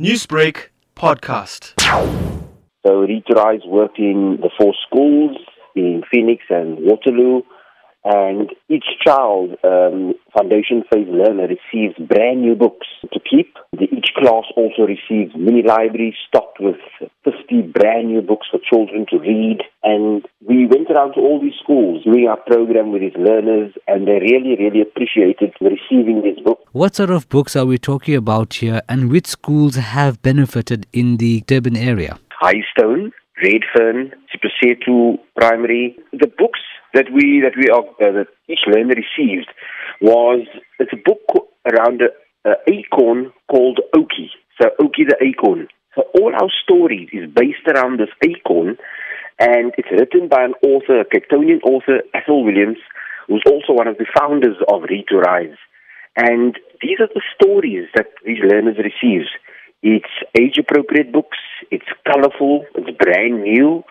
Newsbreak podcast. So Read to Rise worked in the four schools in Phoenix and Waterloo, and each child, um, foundation phase learner, receives brand new books to keep. The, class also receives mini libraries stocked with 50 brand new books for children to read. And we went around to all these schools doing our program with these learners, and they really, really appreciated receiving these books. What sort of books are we talking about here, and which schools have benefited in the Durban area? Highstone, Redfern, Sipasetu Primary. The books that we that we are, uh, that each learner received was it's a book around a, a acorn called Oki. So Oki the acorn. So all our stories is based around this acorn, and it's written by an author, a Capetonian author, Ethel Williams, who's also one of the founders of Read to Rise. And these are the stories that these learners receive. It's age appropriate books, it's colorful, it's brand new,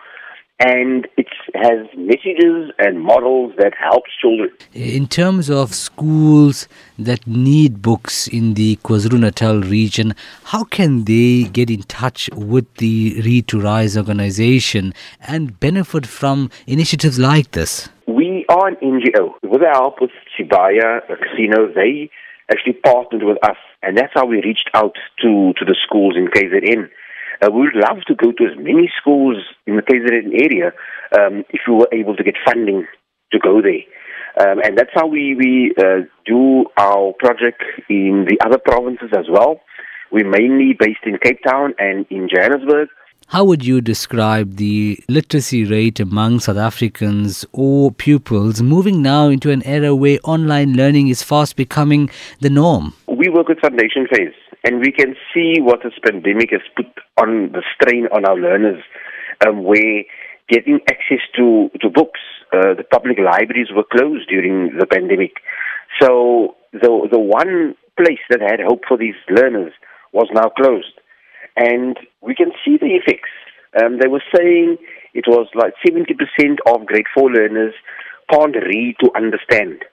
and it has messages and models that helps children. In terms of schools that need books in the KwaZulu-Natal region, how can they get in touch with the Read to Rise organization and benefit from initiatives like this? We are an NGO. With the help of Sibaya Casino, they actually partnered with us, and that's how we reached out to, to the schools in KZN. Uh, we would love to go to as many schools in the KZN area um, if we were able to get funding to go there. Um, and that's how we, we uh, do our project in the other provinces as well. We're mainly based in Cape Town and in Johannesburg. How would you describe the literacy rate among South Africans or pupils moving now into an era where online learning is fast becoming the norm? We work with Foundation Phase, and we can see what this pandemic has put on the strain on our learners, um, where getting access to, to books, uh, the public libraries were closed during the pandemic. So the, the one place that had hope for these learners was now closed. And we can see the effects. Um, they were saying it was like 70% of grade 4 learners can't read to understand.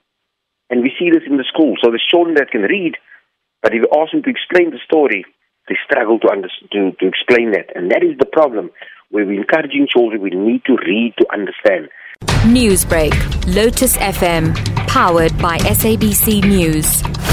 And we see this in the school. So the children that can read, but if you ask them to explain the story, they struggle to, under, to, to explain that. And that is the problem. Where we're encouraging children, we need to read to understand. Newsbreak, Lotus FM, powered by SABC News.